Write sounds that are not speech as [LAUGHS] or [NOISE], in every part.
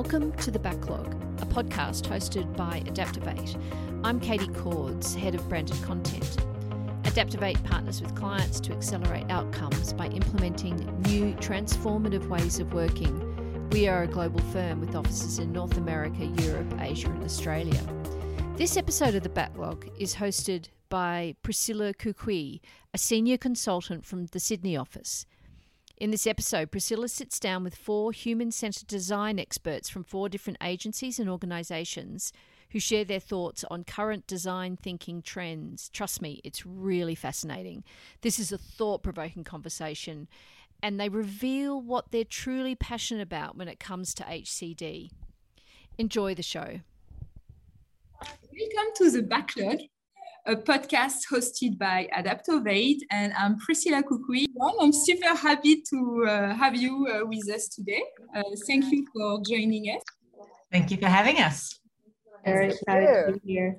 Welcome to The Backlog, a podcast hosted by Adaptovate. I'm Katie Cords, Head of Branded Content. Adaptovate partners with clients to accelerate outcomes by implementing new transformative ways of working. We are a global firm with offices in North America, Europe, Asia, and Australia. This episode of The Backlog is hosted by Priscilla Koukoui, a senior consultant from the Sydney office. In this episode, Priscilla sits down with four human centered design experts from four different agencies and organizations who share their thoughts on current design thinking trends. Trust me, it's really fascinating. This is a thought provoking conversation, and they reveal what they're truly passionate about when it comes to HCD. Enjoy the show. Welcome to the backlog a podcast hosted by Adaptovate, and I'm Priscilla Koukoui. I'm super happy to uh, have you uh, with us today. Uh, thank you for joining us. Thank you for having us. Very excited to be here.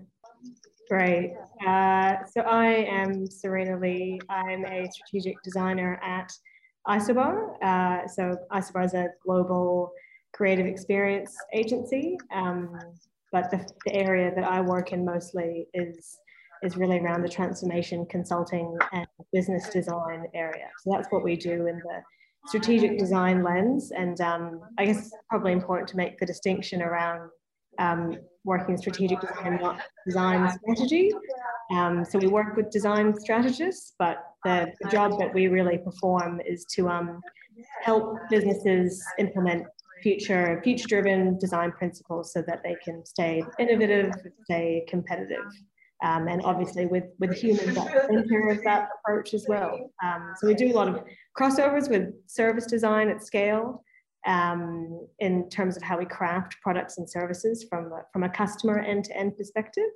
Great. Uh, so I am Serena Lee. I'm a strategic designer at Isobar. Uh, so Isobar is a global creative experience agency. Um, but the, the, area that I work in mostly is is really around the transformation consulting and business design area. So that's what we do in the strategic design lens. And um, I guess it's probably important to make the distinction around um, working strategic design, not design strategy. Um, so we work with design strategists, but the, the job that we really perform is to um, help businesses implement future future driven design principles so that they can stay innovative, stay competitive. Um, and obviously with, with humans at the center of that approach as well. Um, so we do a lot of crossovers with service design at scale um, in terms of how we craft products and services from, from a customer end-to-end perspective,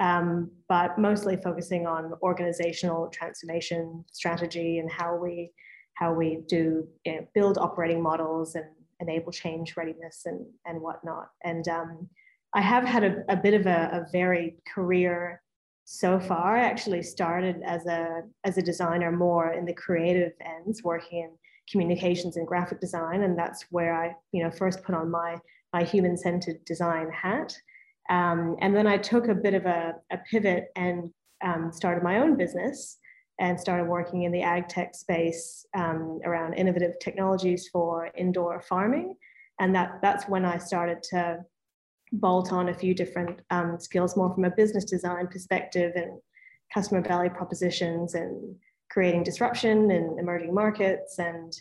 um, but mostly focusing on organizational transformation strategy and how we, how we do you know, build operating models and enable change readiness and, and whatnot. And um, I have had a, a bit of a, a varied career so far. I actually started as a as a designer more in the creative ends, working in communications and graphic design, and that's where I you know first put on my my human centered design hat. Um, and then I took a bit of a, a pivot and um, started my own business and started working in the ag tech space um, around innovative technologies for indoor farming. And that that's when I started to bolt on a few different um, skills more from a business design perspective and customer value propositions and creating disruption in emerging markets. And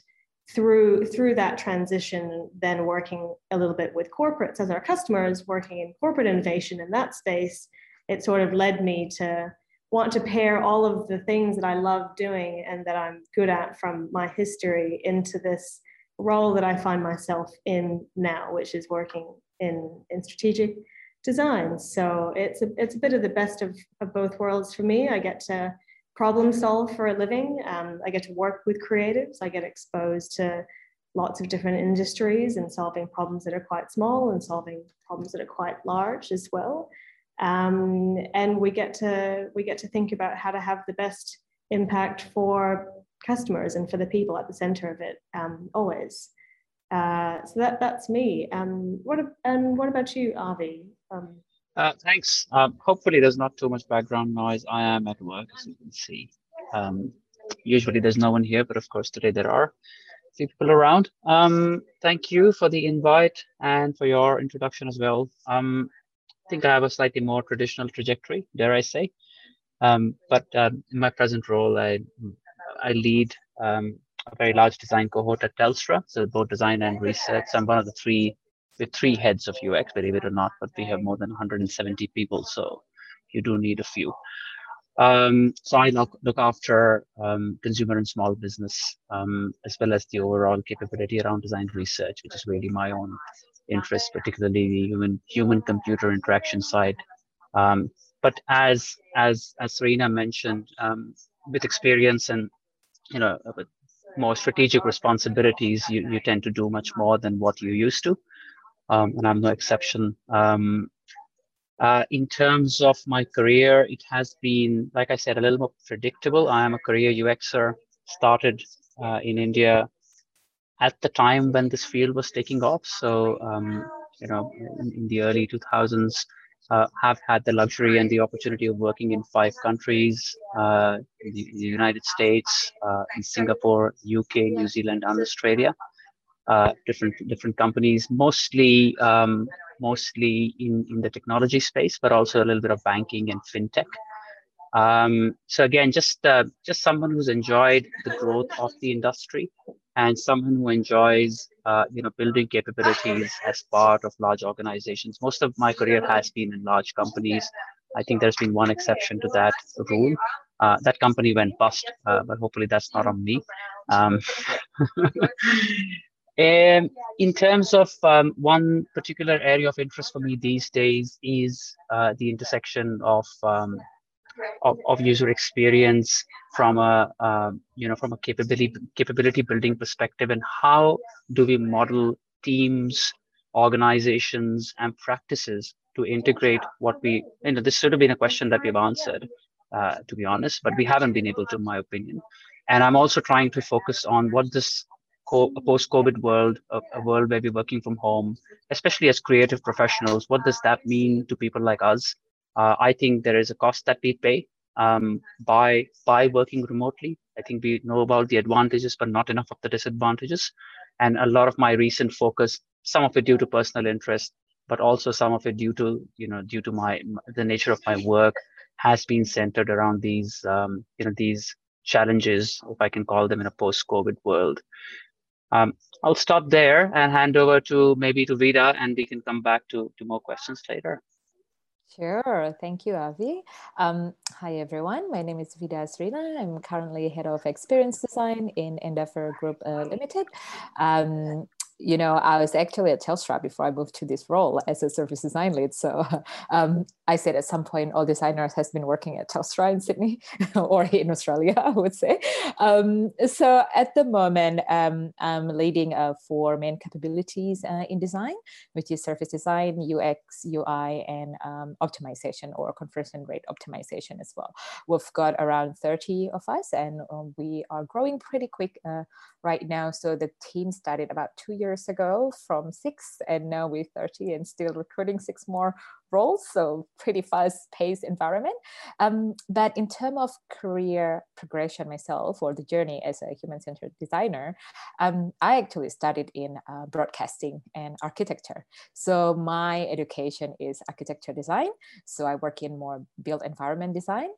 through through that transition then working a little bit with corporates as our customers working in corporate innovation in that space it sort of led me to want to pair all of the things that I love doing and that I'm good at from my history into this role that I find myself in now, which is working in, in strategic design. So it's a, it's a bit of the best of, of both worlds for me. I get to problem solve for a living. Um, I get to work with creatives. I get exposed to lots of different industries and solving problems that are quite small and solving problems that are quite large as well. Um, and we get to we get to think about how to have the best impact for customers and for the people at the center of it um, always. Uh, so that that's me. Um, what and what about you, Avi? Um, uh, thanks. Um, hopefully, there's not too much background noise. I am at work, as you can see. Um, usually, there's no one here, but of course, today there are few people around. Um, thank you for the invite and for your introduction as well. Um, I think I have a slightly more traditional trajectory, dare I say. Um, but uh, in my present role, I I lead um, a very large design cohort at Telstra, so both design and research. I'm one of the three with three heads of UX, believe it or not, but we have more than 170 people, so you do need a few. Um, so I look, look after um, consumer and small business, um, as well as the overall capability around design research, which is really my own interest, particularly the human human computer interaction side. Um, but as as as Serena mentioned, um, with experience and you know with more strategic responsibilities, you, you tend to do much more than what you used to. Um, and I'm no exception. Um, uh, in terms of my career, it has been, like I said, a little more predictable. I am a career UXer, started uh, in India at the time when this field was taking off. So, um, you know, in, in, the early 2000s, uh, have had the luxury and the opportunity of working in five countries, uh, in the, the, United States, uh, in Singapore, UK, New Zealand, and Australia. Uh, different different companies, mostly um, mostly in, in the technology space, but also a little bit of banking and fintech. Um, so again, just uh, just someone who's enjoyed the growth of the industry and someone who enjoys uh, you know building capabilities as part of large organizations. Most of my career has been in large companies. I think there's been one exception to that rule. Uh, that company went bust, uh, but hopefully that's not on me. Um, [LAUGHS] And in terms of um, one particular area of interest for me these days is uh, the intersection of, um, of, of user experience from a uh, you know from a capability capability building perspective, and how do we model teams, organizations, and practices to integrate what we you know this should have been a question that we've answered uh, to be honest, but we haven't been able to, in my opinion. And I'm also trying to focus on what this a post-COVID world, a, a, world where we're working from home, especially as creative professionals, what does that mean to people like us? Uh, I think there is a cost that we pay um, by by working remotely. I think we know about the advantages, but not enough of the disadvantages. And a lot of my recent focus, some of it due to personal interest, but also some of it due to you know due to my the nature of my work, has been centered around these um, you know these challenges, if I can call them, in a post-COVID world. Um, I'll stop there and hand over to maybe to Vida, and we can come back to, to more questions later. Sure. Thank you, Avi. Um, hi, everyone. My name is Vida Asrina. I'm currently head of experience design in Endeavour Group uh, Limited. Um, you know, I was actually at Telstra before I moved to this role as a service design lead. So [LAUGHS] um, I said at some point, all designers has been working at Telstra in Sydney [LAUGHS] or in Australia, [LAUGHS] I would say. Um, so at the moment, um, I'm leading uh, four main capabilities uh, in design, which is service design, UX, UI, and um, optimization or conversion rate optimization as well. We've got around 30 of us, and um, we are growing pretty quick uh, right now. So the team started about two years ago from six, and now we're 30 and still recruiting six more roles. So pretty fast paced environment. Um, but in terms of career progression myself or the journey as a human centered designer, um, I actually studied in uh, broadcasting and architecture. So my education is architecture design. So I work in more built environment design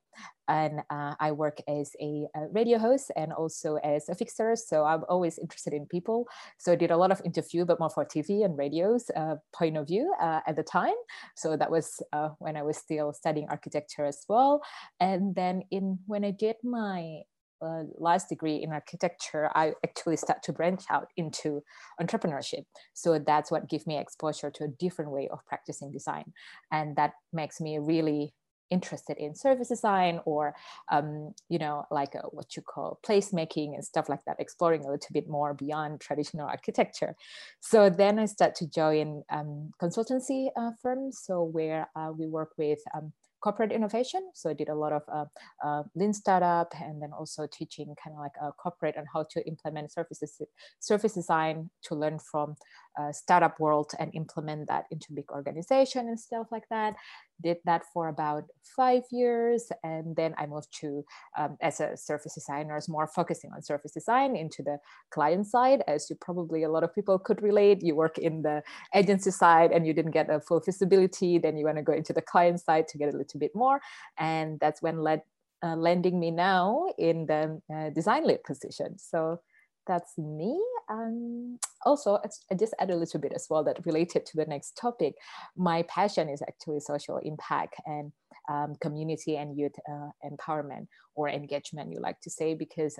and uh, I work as a, a, radio host and also as a fixer. So I'm always interested in people. So I did a lot of interview, but more for TV and radio's uh, point of view uh, at the time. So that was uh, when I was still studying architecture as well. And then in when I did my uh, last degree in architecture, I actually start to branch out into entrepreneurship. So that's what gave me exposure to a different way of practicing design. And that makes me really interested in service design or um, you know like a, what you call placemaking and stuff like that exploring a little bit more beyond traditional architecture so then i start to join um, consultancy uh, firms so where uh, we work with um, corporate innovation. So I did a lot of uh, uh, lean startup and then also teaching kind of like a corporate on how to implement services, service design to learn from uh, startup world and implement that into big organization and stuff like that. Did that for about five years. And then I moved to, um, as a service designer, more focusing on service design into the client side. As you probably, a lot of people could relate, you work in the agency side and you didn't get a full visibility. Then you want to go into the client side to get a little bit more. And that's when led uh, landing me now in the uh, design lead position. So that's me. Um, also, I just add a little bit as well that related to the next topic. My passion is actually social impact and um, community and youth uh, empowerment or engagement, you like to say, because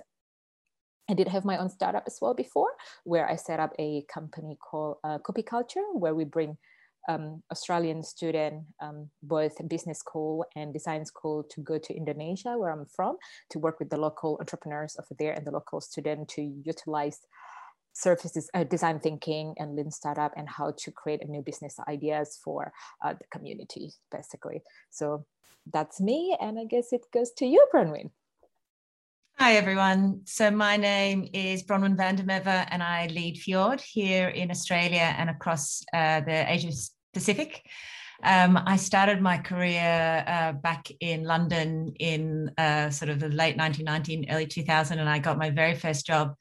I did have my own startup as well before, where I set up a company called uh, Copy Culture, where we bring um, Australian student, um, both business school and design school, to go to Indonesia, where I'm from, to work with the local entrepreneurs over there and the local student to utilize services, uh, design thinking and lean startup and how to create new business ideas for uh, the community, basically. So that's me. And I guess it goes to you, Bronwyn. Hi, everyone. So my name is Bronwyn van der and I lead Fjord here in Australia and across uh, the Asia Pacific. Um, I started my career uh, back in London in uh, sort of the late 1990, early 2000, and I got my very first job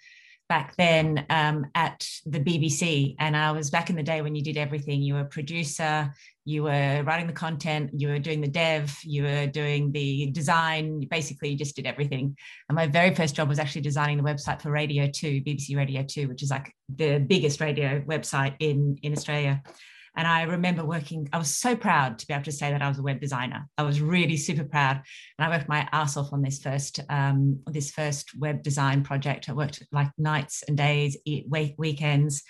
back then um, at the BBC. And I was back in the day when you did everything. You were a producer, you were writing the content, you were doing the dev, you were doing the design. Basically, you just did everything. And my very first job was actually designing the website for Radio 2, BBC Radio 2, which is like the biggest radio website in, in Australia. And I remember working, I was so proud to be able to say that I was a web designer. I was really super proud. And I worked my ass off on this first, um, this first web design project. I worked like nights and days, weekends.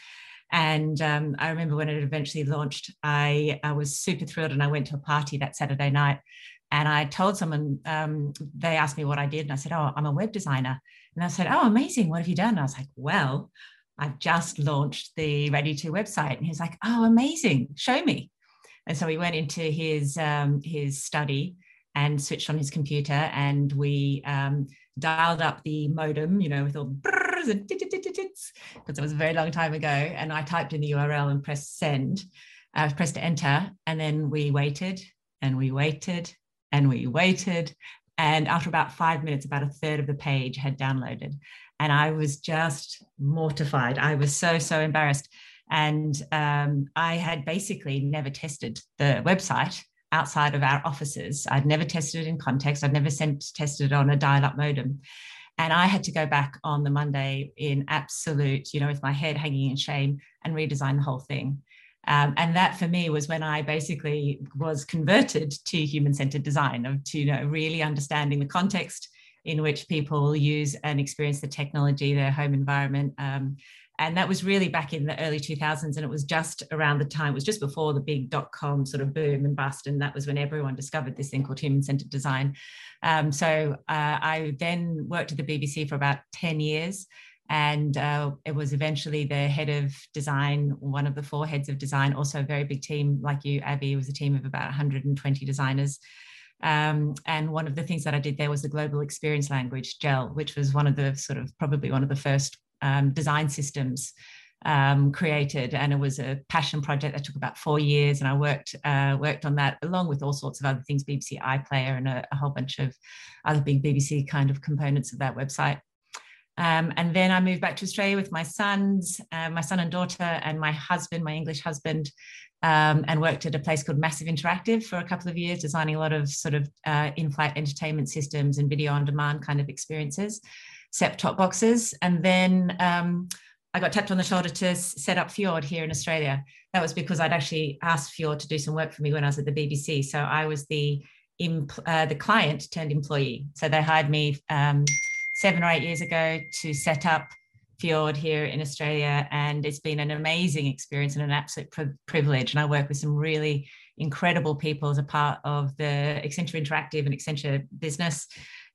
And um, I remember when it eventually launched, I, I was super thrilled and I went to a party that Saturday night and I told someone, um, they asked me what I did, and I said, Oh, I'm a web designer. And I said, Oh, amazing. What have you done? And I was like, Well, I've just launched the Radio 2 website. And he's like, oh, amazing, show me. And so we went into his, um, his study and switched on his computer and we um, dialed up the modem, you know, with all brrrs and because it was a very long time ago. And I typed in the URL and pressed send, uh, pressed enter. And then we waited and we waited and we waited. And after about five minutes, about a third of the page had downloaded and I was just mortified. I was so, so embarrassed. And um, I had basically never tested the website outside of our offices. I'd never tested it in context. I'd never sent, tested it on a dial up modem. And I had to go back on the Monday in absolute, you know, with my head hanging in shame and redesign the whole thing. Um, and that for me was when I basically was converted to human centered design, of to you know really understanding the context in which people use and experience the technology, their home environment. Um, and that was really back in the early 2000s. And it was just around the time, it was just before the big dot com sort of boom and bust. And that was when everyone discovered this thing called human centered design. Um, so uh, I then worked at the BBC for about 10 years. And uh, it was eventually the head of design, one of the four heads of design, also a very big team like you, Avi. It was a team of about 120 designers. Um, and one of the things that I did there was the global experience language GEL, which was one of the sort of probably one of the first um, design systems um, created. And it was a passion project that took about four years. And I worked uh, worked on that along with all sorts of other things, BBC iPlayer and a, a whole bunch of other big BBC kind of components of that website. Um, and then I moved back to Australia with my sons, uh, my son and daughter, and my husband, my English husband, um, and worked at a place called Massive Interactive for a couple of years, designing a lot of sort of uh, in-flight entertainment systems and video on demand kind of experiences, set top boxes. And then um, I got tapped on the shoulder to set up Fjord here in Australia. That was because I'd actually asked Fjord to do some work for me when I was at the BBC. So I was the uh, the client turned employee. So they hired me um, seven or eight years ago to set up Fjord here in Australia, and it's been an amazing experience and an absolute pri- privilege. And I work with some really incredible people as a part of the Accenture Interactive and Accenture Business,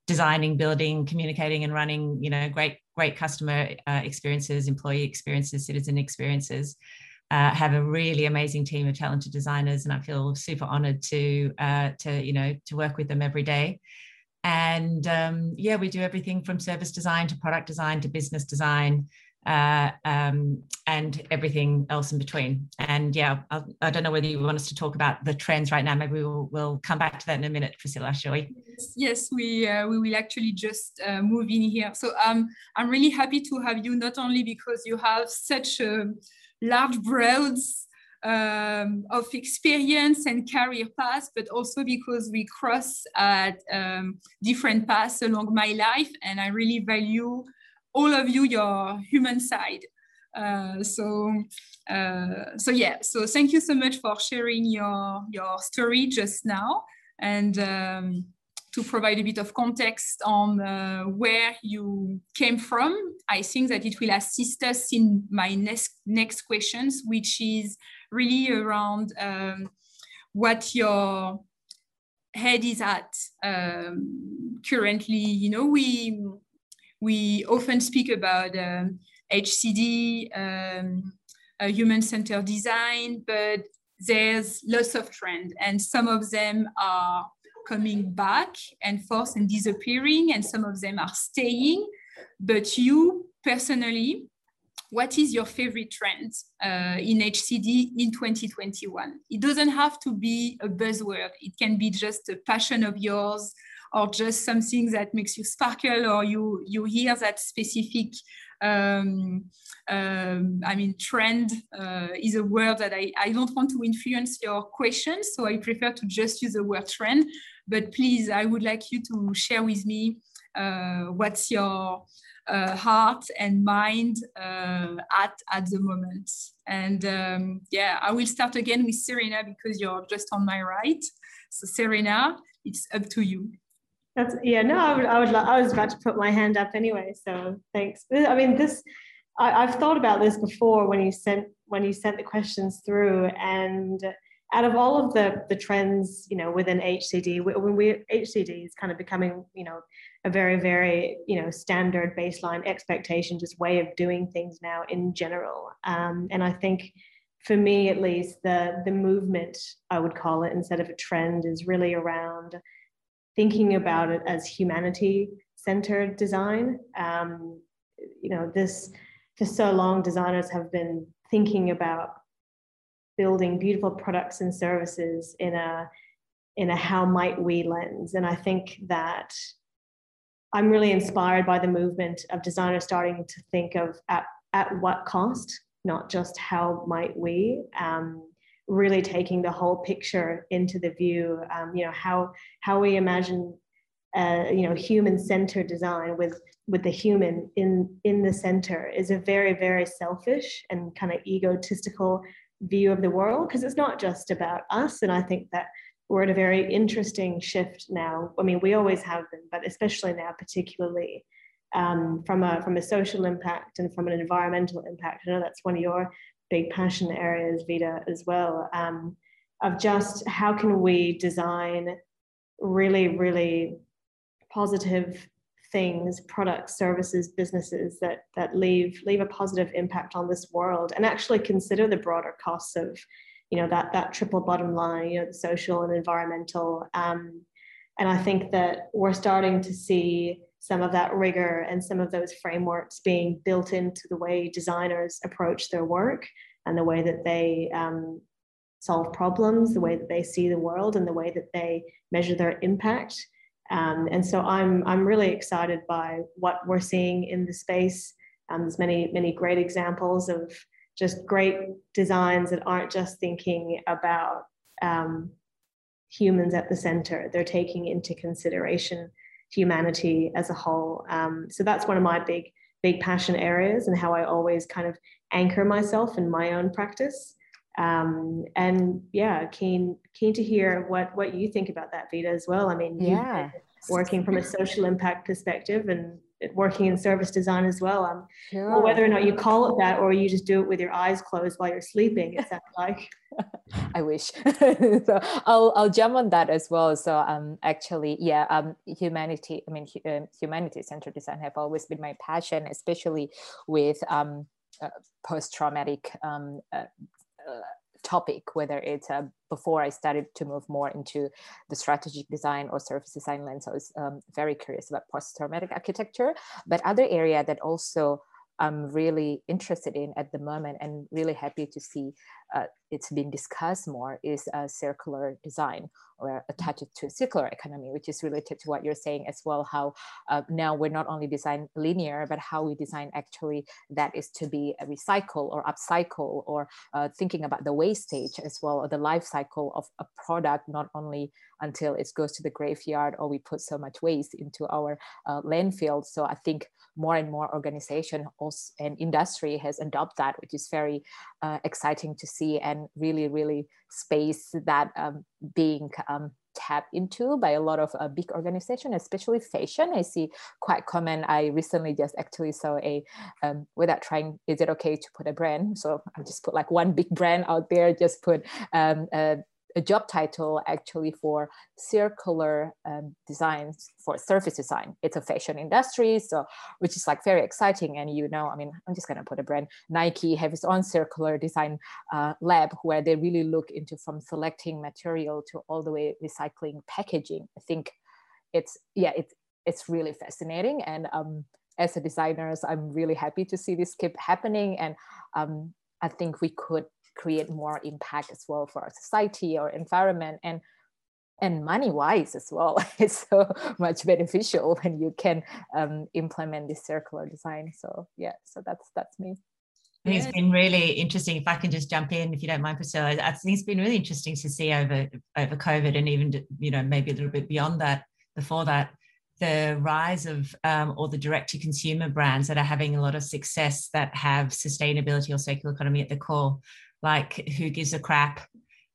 designing, building, communicating, and running. You know, great, great customer uh, experiences, employee experiences, citizen experiences. Uh, have a really amazing team of talented designers, and I feel super honoured to uh, to you know to work with them every day. And um, yeah, we do everything from service design to product design to business design uh, um, and everything else in between. And yeah, I'll, I, do not know whether you want us to talk about the trends right now. Maybe we'll, we'll come back to that in a minute, Priscilla, shall we? Yes, we, uh, we will actually just uh, move in here. So um, I'm really happy to have you, not only because you have such a large breadth um, of experience and career paths, but also because we cross at um, different paths along my life. And I really value all of you, your human side. Uh, so, uh, so yeah, so thank you so much for sharing your, your story just now. And um, to provide a bit of context on uh, where you came from, I think that it will assist us in my next, next questions, which is really around um, what your head is at um, currently. You know, we we often speak about um, HCD, um, human-centered design, but there's lots of trends, and some of them are coming back and forth and disappearing, and some of them are staying. But you personally, what is your favorite trend uh, in HCD in 2021? It doesn't have to be a buzzword. It can be just a passion of yours or just something that makes you sparkle or you, you hear that specific um, um, I mean, trend uh, is a word that I, I don't want to influence your questions, so I prefer to just use the word trend. But please, I would like you to share with me uh, what's your uh, heart and mind uh, at at the moment. And um, yeah, I will start again with Serena because you're just on my right. So Serena, it's up to you. That's yeah. No, I would. I would. I was about to put my hand up anyway. So thanks. I mean, this. I, I've thought about this before when you sent when you sent the questions through, and out of all of the the trends, you know, within HCD, when we HCD is kind of becoming, you know, a very very you know standard baseline expectation, just way of doing things now in general. Um, and I think for me at least the the movement I would call it instead of a trend is really around thinking about it as humanity centered design. Um, you know, this for so long, designers have been thinking about building beautiful products and services in a in a how might we lens, and I think that I'm really inspired by the movement of designers starting to think of at at what cost, not just how might we. Um, really taking the whole picture into the view. Um, you know how how we imagine uh, you know human centered design with with the human in in the center is a very very selfish and kind of egotistical view of the world because it's not just about us and i think that we're at a very interesting shift now. I mean we always have been but especially now particularly um, from a from a social impact and from an environmental impact. I know that's one of your big passion areas, Vida, as well, um, of just how can we design really, really positive things, products, services, businesses that that leave leave a positive impact on this world, and actually consider the broader costs of, you know, that that triple bottom line, you know, the social and environmental. Um, and I think that we're starting to see some of that rigor and some of those frameworks being built into the way designers approach their work and the way that they um, solve problems, the way that they see the world, and the way that they measure their impact. Um, and so I'm I'm really excited by what we're seeing in the space. Um, there's many many great examples of just great designs that aren't just thinking about um, humans at the center. They're taking into consideration humanity as a whole. Um, so that's one of my big, big passion areas and how I always kind of anchor myself in my own practice. Um, and yeah, keen keen to hear what what you think about that, Vida as well. I mean, yeah, working from a social impact perspective and working in service design as well. Um, sure. well, whether or not you call it that or you just do it with your eyes closed while you're sleeping, it sounds [LAUGHS] like. I wish. [LAUGHS] so I'll I'll jump on that as well. So um actually yeah um humanity I mean um, humanity centered design have always been my passion, especially with um uh, post traumatic um uh, topic, whether it's uh, before I started to move more into the strategic design or service design lens. I was um, very curious about post-traumatic architecture, but other area that also I'm really interested in at the moment and really happy to see uh, it's been discussed more is uh, circular design or attached to a circular economy, which is related to what you're saying as well, how uh, now we're not only design linear, but how we design actually that is to be a recycle or upcycle or uh, thinking about the wastage as well, or the life cycle of a product, not only until it goes to the graveyard or we put so much waste into our uh, landfill. So I think more and more organization also, and industry has adopted that, which is very uh, exciting to see and really, really space that um, being um, tapped into by a lot of uh, big organization, especially fashion. I see quite common. I recently just actually saw a, um, without trying, is it okay to put a brand? So I just put like one big brand out there, just put um, a, a job title actually for circular um, designs for surface design. It's a fashion industry, so which is like very exciting. And you know, I mean, I'm just gonna put a brand. Nike have its own circular design uh, lab where they really look into from selecting material to all the way recycling packaging. I think it's yeah, it's it's really fascinating. And um, as a designers, I'm really happy to see this keep happening. And um, I think we could create more impact as well for our society or environment and and money wise as well [LAUGHS] it's so much beneficial when you can um, implement this circular design. So yeah so that's that's me. It's been really interesting. If I can just jump in, if you don't mind, Priscilla, I think it's been really interesting to see over over COVID and even you know maybe a little bit beyond that, before that, the rise of um, or the direct to consumer brands that are having a lot of success that have sustainability or circular economy at the core like Who Gives a Crap,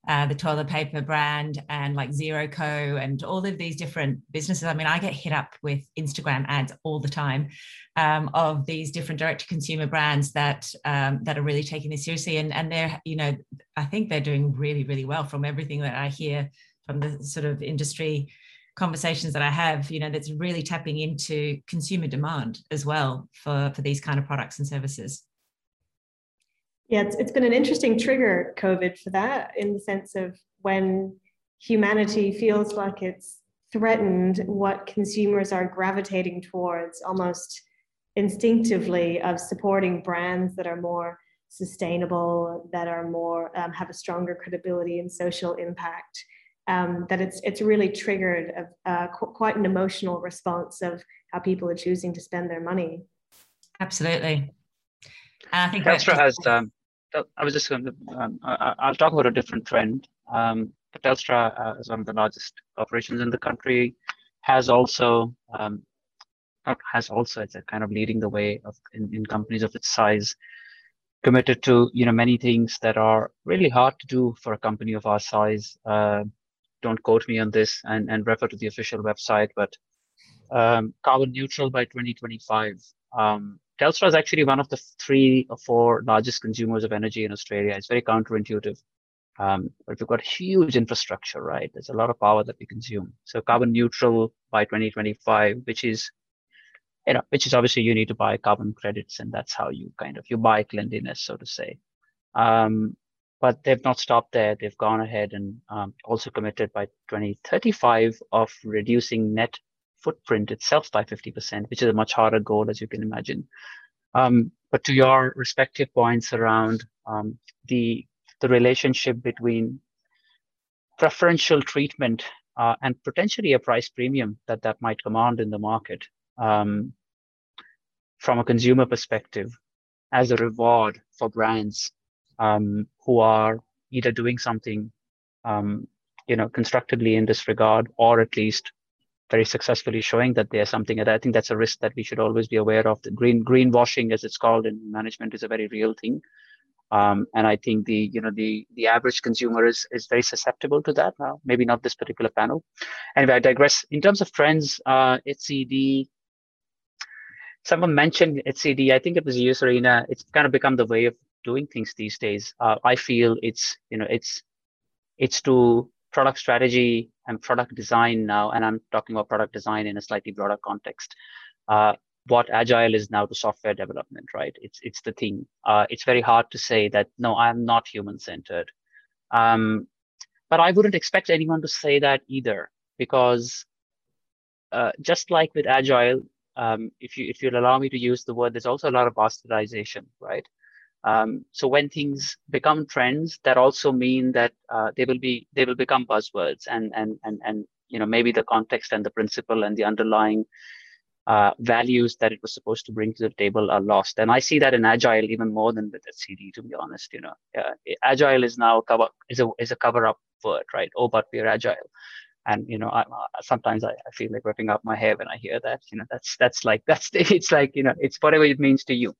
uh, the toilet paper brand, and like Zero Co, and all of these different businesses. I mean, I get hit up with Instagram ads all the time um, of these different direct-to-consumer brands that um, that are really taking this seriously, and and they're you know I think they're doing really really well from everything that I hear from the sort of industry conversations that I have, you know, that's really tapping into consumer demand as well for, for these kind of products and services. Yeah, it's, it's been an interesting trigger, COVID, for that, in the sense of when humanity feels like it's threatened, what consumers are gravitating towards almost instinctively of supporting brands that are more sustainable, that are more um, have a stronger credibility and social impact. Um, that it's it's really triggered a, uh, qu- quite an emotional response of how people are choosing to spend their money. Absolutely. I think Telstra has um, I was just going to, um, I, will talk about a different trend. Um, Telstra, uh, is one of the largest operations in the country, has also, um, has also, it's a kind of leading the way of in, in companies of its size, committed to, you know, many things that are really hard to do for a company of our size. Uh, don't quote me on this and, and refer to the official website, but um, carbon neutral by 2025. Um, Telstra is actually one of the three or four largest consumers of energy in Australia. It's very counterintuitive. Um, but we've got huge infrastructure, right? There's a lot of power that we consume. So carbon neutral by 2025, which is, you know, which is obviously you need to buy carbon credits, and that's how you kind of you buy cleanliness, so to say. Um, but they've not stopped there. They've gone ahead and um, also committed by 2035 of reducing net footprint itself by 50%, which is a much harder goal, as you can imagine. Um, but to your respective points around um, the the relationship between preferential treatment uh, and potentially a price premium that that might command in the market um, from a consumer perspective as a reward for brands um, who are either doing something um, you know constructively in this regard or at least very successfully showing that there's something. And I think that's a risk that we should always be aware of. The green greenwashing, as it's called in management, is a very real thing. Um, and I think the you know the the average consumer is is very susceptible to that. Now, maybe not this particular panel. Anyway, I digress. In terms of trends, uh, HCD. Someone mentioned HCD. I think it was Serena. It's kind of become the way of doing things these days. Uh, I feel it's you know it's it's to product strategy and product design now, and I'm talking about product design in a slightly broader context. Uh, what agile is now to software development, right? It's it's the thing. Uh, it's very hard to say that no, I'm not human centered. Um, but I wouldn't expect anyone to say that either, because uh, just like with agile, um, if you if you'll allow me to use the word, there's also a lot of bastardization, right? Um, so when things become trends, that also mean that uh, they will be they will become buzzwords, and and and and you know maybe the context and the principle and the underlying uh, values that it was supposed to bring to the table are lost. And I see that in agile even more than with HCD, to be honest. You know, uh, agile is now cover is a is a cover up word, right? Oh, but we're agile. And you know, I, sometimes I, I feel like ripping up my hair when I hear that. You know, that's that's like [LAUGHS] that's it's like you know, it's whatever it means to you.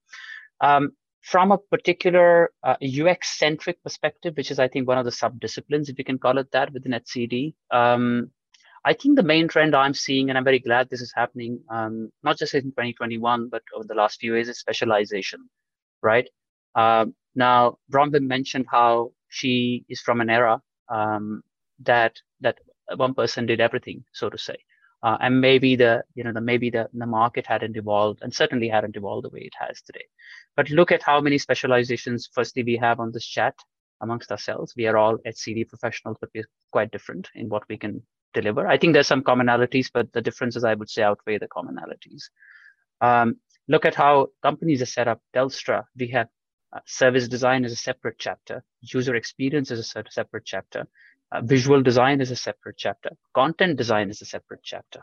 Um, from a particular uh, UX centric perspective, which is, I think, one of the sub disciplines, if you can call it that, within HCD, um, I think the main trend I'm seeing, and I'm very glad this is happening, um, not just in 2021, but over the last few years, is specialization, right? Uh, now, Bronwyn mentioned how she is from an era um, that that one person did everything, so to say. Uh, and maybe the you know the maybe the, the market hadn't evolved and certainly hadn't evolved the way it has today. But look at how many specializations firstly we have on this chat amongst ourselves. We are all HCD professionals but we're quite different in what we can deliver. I think there's some commonalities but the differences i would say outweigh the commonalities. Um, look at how companies are set up. Telstra we have uh, service design is a separate chapter. User experience is a separate chapter uh, visual design is a separate chapter. Content design is a separate chapter,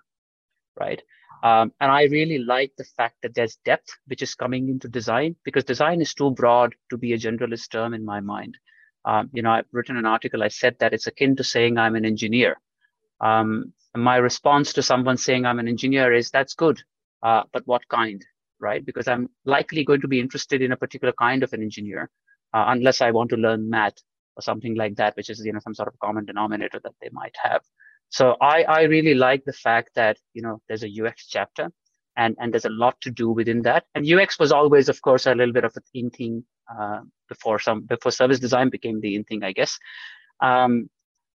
right? Um, and I really like the fact that there's depth which is coming into design because design is too broad to be a generalist term in my mind. Um, you know, I've written an article. I said that it's akin to saying I'm an engineer. Um, my response to someone saying I'm an engineer is that's good, uh, but what kind, right? Because I'm likely going to be interested in a particular kind of an engineer, uh, unless I want to learn math or something like that, which is you know some sort of common denominator that they might have. So I I really like the fact that you know there's a UX chapter and and there's a lot to do within that. And UX was always, of course, a little bit of a in thing uh, before some before service design became the in thing, I guess. Um,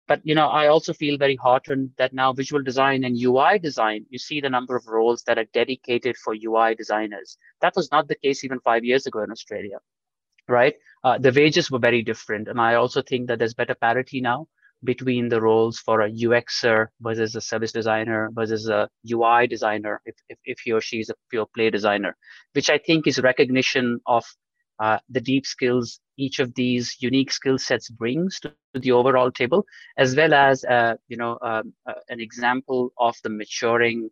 but you know, I also feel very heartened that now visual design and UI design, you see the number of roles that are dedicated for UI designers. That was not the case even five years ago in Australia right? Uh, the wages were very different. And I also think that there's better parity now between the roles for a UXer versus a service designer versus a UI designer, if, if, if he or she is a pure play designer, which I think is recognition of uh, the deep skills each of these unique skill sets brings to, to, the overall table, as well as uh, you know um, uh, an example of the maturing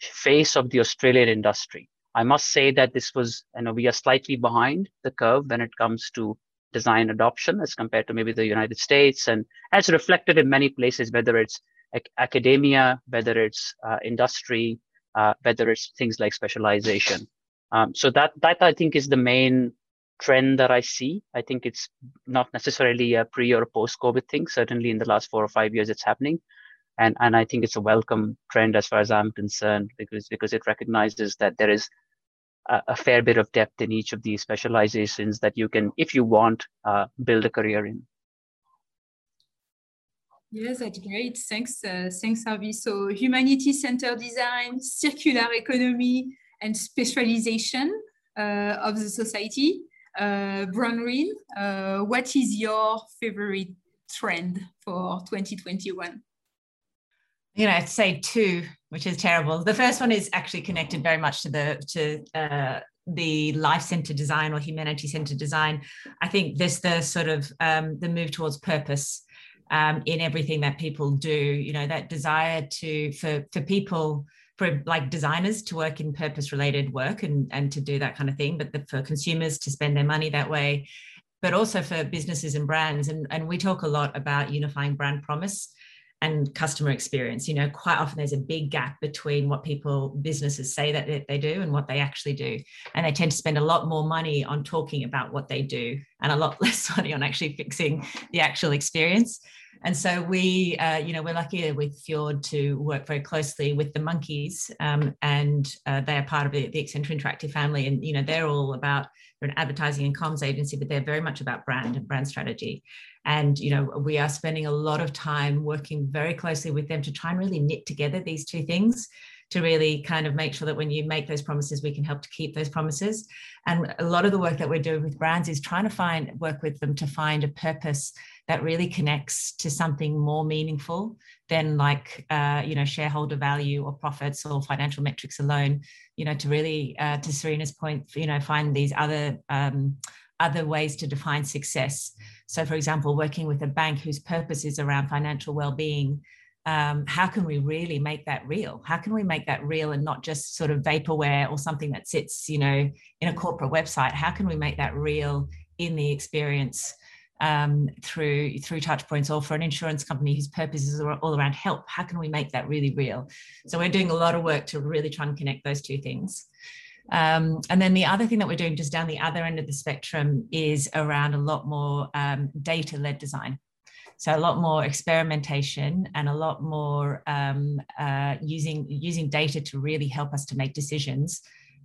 face of the Australian industry. I must say that this was, you know, we are slightly behind the curve when it comes to design adoption as compared to maybe the United States. And as reflected in many places, whether it's ac- academia, whether it's uh, industry, uh, whether it's things like specialization. Um, so that, that I think is the main trend that I see. I think it's not necessarily a pre or post COVID thing. Certainly in the last four or five years, it's happening. And, and I think it's a welcome trend as far as I'm concerned because, because it recognizes that there is a, fair bit of depth in each of these specializations that you can, if you want, uh, build a career in. Yes, that's great. Thanks, uh, thanks, Avi. So humanity-centered design, circular economy, and specialization uh, of the society. Uh, Bronwyn, uh, what is your favorite trend for 2021? You know, say two, which is terrible. The first one is actually connected very much to the to uh, the life-centered design or humanity-centered design. I think this the sort of um, the move towards purpose um, in everything that people do. You know, that desire to for for people for like designers to work in purpose-related work and and to do that kind of thing, but the, for consumers to spend their money that way, but also for businesses and brands. And and we talk a lot about unifying brand promise and customer experience. You know, quite often there's a big gap between what people, businesses say that they do and what they actually do. And they tend to spend a lot more money on talking about what they do and a lot [LAUGHS] less money on actually fixing the actual experience. And so we, uh, you know, we're lucky with Fjord to work very closely with the Monkeys, um, and uh, they are part of the, the Accenture Interactive family. And you know, they're all about they're an advertising and comms agency, but they're very much about brand and brand strategy. And you know, we are spending a lot of time working very closely with them to try and really knit together these two things to really kind of make sure that when you make those promises, we can help to keep those promises. And a lot of the work that we're doing with brands is trying to find work with them to find a purpose that really connects to something more meaningful than like uh, you know shareholder value or profits or financial metrics alone. You know, to really uh, to Serena's point, you know, find these other um, other ways to define success. So, for example, working with a bank whose purpose is around financial well-being, um, how can we really make that real? How can we make that real and not just sort of vaporware or something that sits, you know, in a corporate website? How can we make that real in the experience um, through through touch points or for an insurance company whose purpose is all around help? How can we make that really real? So we're doing a lot of work to really try and connect those two things. Um, and then the other thing that we're doing just down the other end of the spectrum is around a lot more um, data led design. So a lot more experimentation and a lot more um, uh, using using data to really help us to make decisions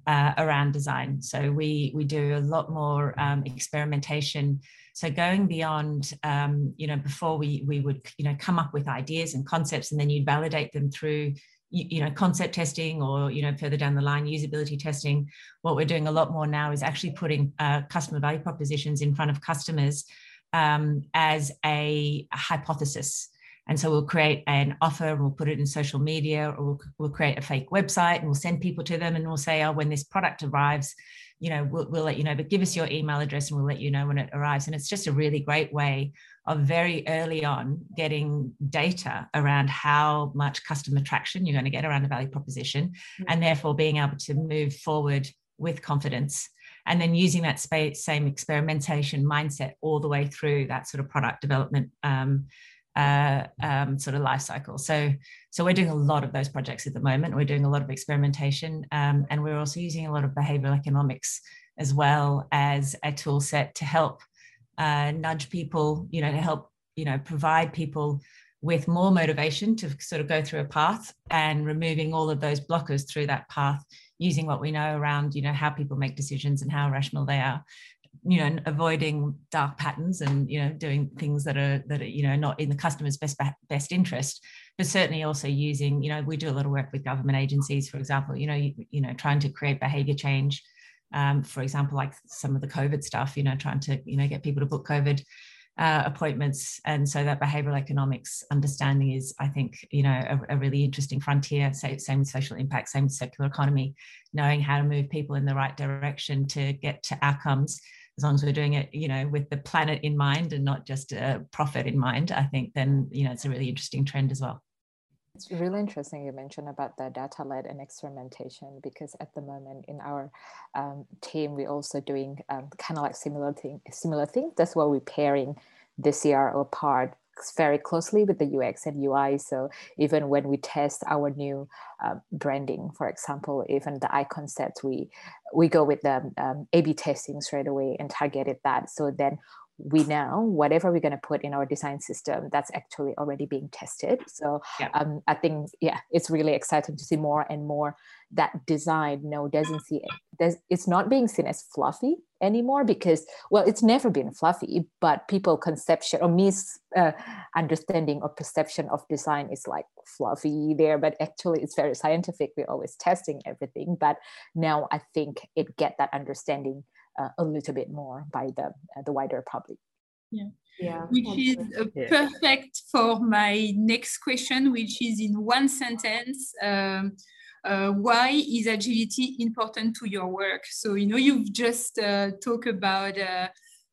uh, around design. So we we do a lot more um, experimentation. So going beyond, um, you know, before we we would you know come up with ideas and concepts, and then you'd validate them through you, you know concept testing or you know further down the line usability testing. What we're doing a lot more now is actually putting uh, customer value propositions in front of customers um, as a, a hypothesis. And so we'll create an offer and we'll put it in social media or we'll, we'll create a fake website and we'll send people to them and we'll say, oh, when this product arrives, you know, we'll, we'll let you know, but give us your email address and we'll let you know when it arrives. And it's just a really great way of very early on getting data around how much customer traction you're going to get around a value proposition mm-hmm. and therefore being able to move forward with confidence and then using that space, same experimentation mindset all the way through that sort of product development um, uh, um, sort of life cycle. So, so we're doing a lot of those projects at the moment. We're doing a lot of experimentation, um, and we're also using a lot of behavioral economics as well as a tool set to help uh, nudge people, you know, to help you know provide people with more motivation to sort of go through a path and removing all of those blockers through that path using what we know around you know how people make decisions and how rational they are you know avoiding dark patterns and you know doing things that are that are you know not in the customer's best best interest but certainly also using you know we do a lot of work with government agencies for example you know you, you know trying to create behavior change um, for example like some of the covid stuff you know trying to you know get people to book covid uh, appointments. And so that behavioral economics understanding is i think you know a, a really interesting frontier. Same, same social impact same circular economy knowing how to move people in the right direction to get to outcomes as long as we're doing it, you know, with the planet in mind and not just a profit in mind, I think then, you know, it's a really interesting trend as well. It's really interesting you mentioned about the data led and experimentation because at the moment in our um, team, we're also doing um, kind of like similar thing, similar thing. That's why we're pairing the CRO part very closely with the UX and UI. So even when we test our new uh, branding, for example, even the icon sets, we we go with the um, A/B testing straight away and targeted that. So then we know whatever we're going to put in our design system that's actually already being tested so yeah. um, i think yeah it's really exciting to see more and more that design no doesn't see it it's not being seen as fluffy anymore because well it's never been fluffy but people conception or mis uh, understanding or perception of design is like fluffy there but actually it's very scientific we're always testing everything but now i think it get that understanding uh, a little bit more by the uh, the wider public. Yeah. Yeah, which is yeah. perfect for my next question, which is in one sentence. Um, uh, why is agility important to your work? So, you know, you've just uh, talked about uh,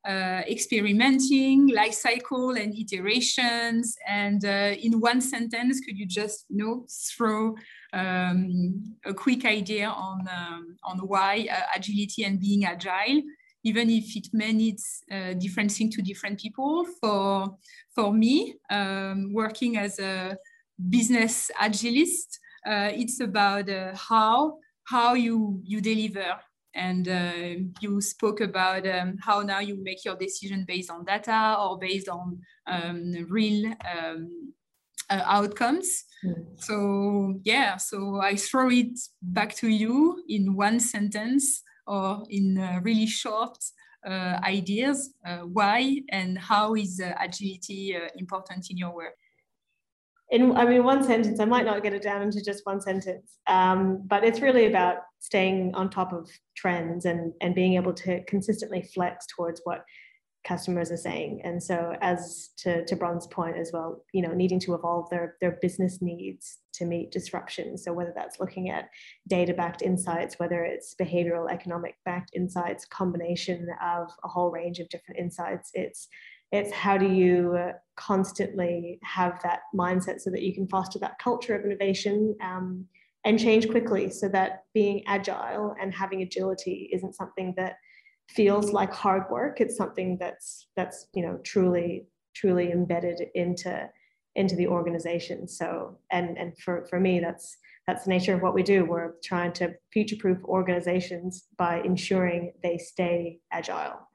uh, experimenting, life cycle and iterations. And uh, in one sentence, could you just, you know, throw um, a quick idea on, um, on why uh, agility and being agile, even if it means uh, different thing to different people. For, for me, um, working as a business agilist, it's about uh, how, how you, you deliver and uh, you spoke about um, how now you make your decision based on data or based on um, real um, uh, outcomes. Mm. So yeah, so I throw it back to you in one sentence or in uh, really short uh, ideas. Uh, why and how is uh, agility uh, important in your work? In I mean one sentence, I might not get it down into just one sentence, um, but it's really about staying on top of trends and and being able to consistently flex towards what customers are saying. And so as to, to Bron's point as well, you know, needing to evolve their, their business needs to meet disruption. So whether that's looking at data-backed insights, whether it's behavioral economic backed insights, combination of a whole range of different insights, it's it's how do you constantly have that mindset so that you can foster that culture of innovation um, and change quickly so that being agile and having agility isn't something that feels like hard work. It's something that's that's you know truly truly embedded into into the organization. So and and for for me that's that's the nature of what we do. We're trying to future proof organizations by ensuring they stay agile